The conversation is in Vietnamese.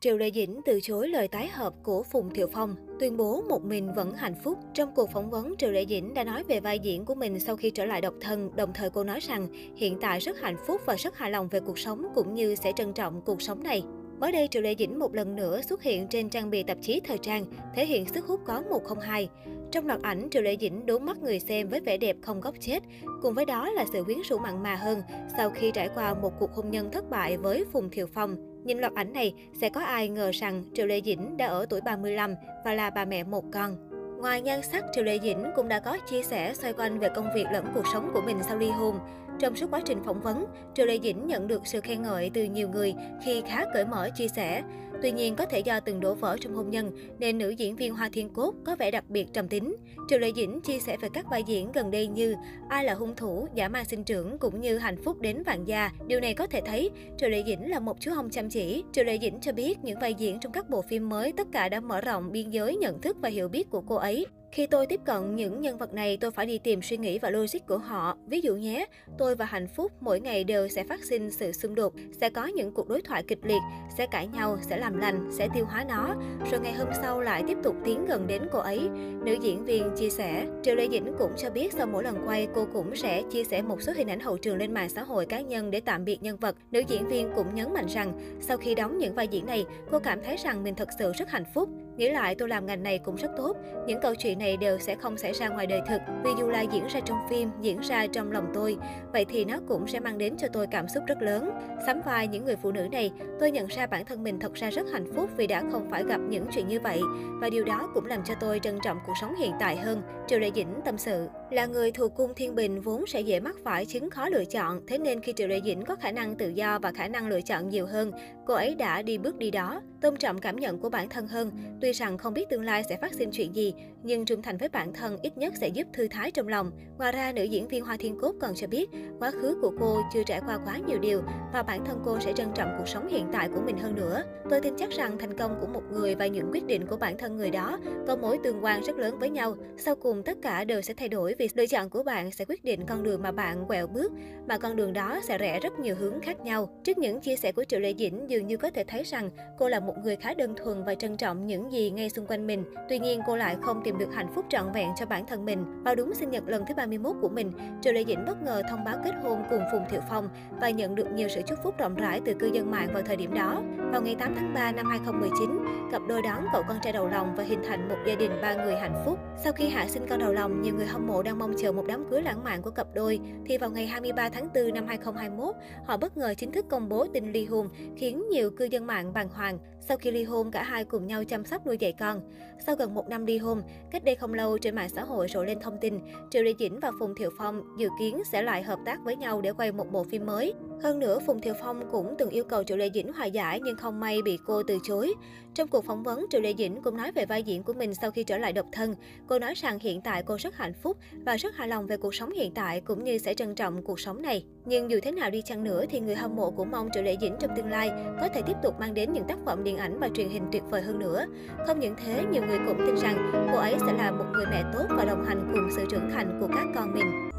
Triệu Lệ Dĩnh từ chối lời tái hợp của Phùng Thiệu Phong, tuyên bố một mình vẫn hạnh phúc. Trong cuộc phỏng vấn, Triệu Lệ Dĩnh đã nói về vai diễn của mình sau khi trở lại độc thân, đồng thời cô nói rằng hiện tại rất hạnh phúc và rất hài lòng về cuộc sống cũng như sẽ trân trọng cuộc sống này. Mới đây, Triệu Lệ Dĩnh một lần nữa xuất hiện trên trang bìa tạp chí thời trang, thể hiện sức hút có 102. Trong loạt ảnh, Triệu Lệ Dĩnh đốn mắt người xem với vẻ đẹp không góc chết. Cùng với đó là sự quyến rũ mặn mà hơn sau khi trải qua một cuộc hôn nhân thất bại với Phùng Thiệu Phong. Nhìn loạt ảnh này, sẽ có ai ngờ rằng Triệu Lệ Dĩnh đã ở tuổi 35 và là bà mẹ một con. Ngoài nhan sắc, Triệu Lệ Dĩnh cũng đã có chia sẻ xoay quanh về công việc lẫn cuộc sống của mình sau ly hôn. Trong suốt quá trình phỏng vấn, Triệu Lệ Dĩnh nhận được sự khen ngợi từ nhiều người khi khá cởi mở chia sẻ. Tuy nhiên, có thể do từng đổ vỡ trong hôn nhân, nên nữ diễn viên Hoa Thiên Cốt có vẻ đặc biệt trầm tính. Triệu Lệ Dĩnh chia sẻ về các vai diễn gần đây như Ai là hung thủ, Giả mang sinh trưởng cũng như Hạnh phúc đến vạn gia. Điều này có thể thấy Triệu Lệ Dĩnh là một chú hồng chăm chỉ. Triệu Lệ Dĩnh cho biết những vai diễn trong các bộ phim mới tất cả đã mở rộng biên giới nhận thức và hiểu biết của cô ấy. Khi tôi tiếp cận những nhân vật này, tôi phải đi tìm suy nghĩ và logic của họ. Ví dụ nhé, tôi và hạnh phúc mỗi ngày đều sẽ phát sinh sự xung đột, sẽ có những cuộc đối thoại kịch liệt, sẽ cãi nhau, sẽ làm lành, sẽ tiêu hóa nó. Rồi ngày hôm sau lại tiếp tục tiến gần đến cô ấy. Nữ diễn viên chia sẻ, Triệu Lê Dĩnh cũng cho biết sau mỗi lần quay, cô cũng sẽ chia sẻ một số hình ảnh hậu trường lên mạng xã hội cá nhân để tạm biệt nhân vật. Nữ diễn viên cũng nhấn mạnh rằng, sau khi đóng những vai diễn này, cô cảm thấy rằng mình thật sự rất hạnh phúc. Nghĩ lại tôi làm ngành này cũng rất tốt. Những câu chuyện này đều sẽ không xảy ra ngoài đời thực. Vì dù là diễn ra trong phim, diễn ra trong lòng tôi, vậy thì nó cũng sẽ mang đến cho tôi cảm xúc rất lớn. Sắm vai những người phụ nữ này, tôi nhận ra bản thân mình thật ra rất hạnh phúc vì đã không phải gặp những chuyện như vậy. Và điều đó cũng làm cho tôi trân trọng cuộc sống hiện tại hơn. Triệu Lệ Dĩnh tâm sự. Là người thuộc cung Thiên Bình vốn sẽ dễ mắc phải chứng khó lựa chọn, thế nên khi Triệu Lệ Dĩnh có khả năng tự do và khả năng lựa chọn nhiều hơn, cô ấy đã đi bước đi đó, tôn trọng cảm nhận của bản thân hơn. Tuy rằng không biết tương lai sẽ phát sinh chuyện gì, nhưng trung thành với bản thân ít nhất sẽ giúp thư thái trong lòng. Ngoài ra, nữ diễn viên Hoa Thiên Cốt còn cho biết, quá khứ của cô chưa trải qua quá nhiều điều và bản thân cô sẽ trân trọng cuộc sống hiện tại của mình hơn nữa. Tôi tin chắc rằng thành công của một người và những quyết định của bản thân người đó có mối tương quan rất lớn với nhau. Sau cùng tất cả đều sẽ thay đổi việc lựa chọn của bạn sẽ quyết định con đường mà bạn quẹo bước, mà con đường đó sẽ rẽ rất nhiều hướng khác nhau. Trước những chia sẻ của Triệu Lệ Dĩnh, dường như có thể thấy rằng cô là một người khá đơn thuần và trân trọng những gì ngay xung quanh mình. Tuy nhiên, cô lại không tìm được hạnh phúc trọn vẹn cho bản thân mình. Vào đúng sinh nhật lần thứ 31 của mình, Triệu Lệ Dĩnh bất ngờ thông báo kết hôn cùng Phùng Thiệu Phong và nhận được nhiều sự chúc phúc rộng rãi từ cư dân mạng vào thời điểm đó. Vào ngày 8 tháng 3 năm 2019, cặp đôi đón cậu con trai đầu lòng và hình thành một gia đình ba người hạnh phúc. Sau khi hạ sinh con đầu lòng, nhiều người hâm mộ đang mong chờ một đám cưới lãng mạn của cặp đôi, thì vào ngày 23 tháng 4 năm 2021, họ bất ngờ chính thức công bố tin ly hôn, khiến nhiều cư dân mạng bàng hoàng. Sau khi ly hôn, cả hai cùng nhau chăm sóc nuôi dạy con. Sau gần một năm ly hôn, cách đây không lâu trên mạng xã hội rộ lên thông tin Triệu Lệ Dĩnh và Phùng Thiệu Phong dự kiến sẽ lại hợp tác với nhau để quay một bộ phim mới. Hơn nữa, Phùng Thiệu Phong cũng từng yêu cầu Triệu Lệ Dĩnh hòa giải nhưng không may bị cô từ chối. Trong cuộc phỏng vấn, Triệu Lệ Dĩnh cũng nói về vai diễn của mình sau khi trở lại độc thân. Cô nói rằng hiện tại cô rất hạnh phúc và rất hài lòng về cuộc sống hiện tại cũng như sẽ trân trọng cuộc sống này. Nhưng dù thế nào đi chăng nữa thì người hâm mộ cũng mong Triệu Lệ Dĩnh trong tương lai có thể tiếp tục mang đến những tác phẩm điện ảnh và truyền hình tuyệt vời hơn nữa. Không những thế, nhiều người cũng tin rằng cô ấy sẽ là một người mẹ tốt và đồng hành cùng sự trưởng thành của các con mình.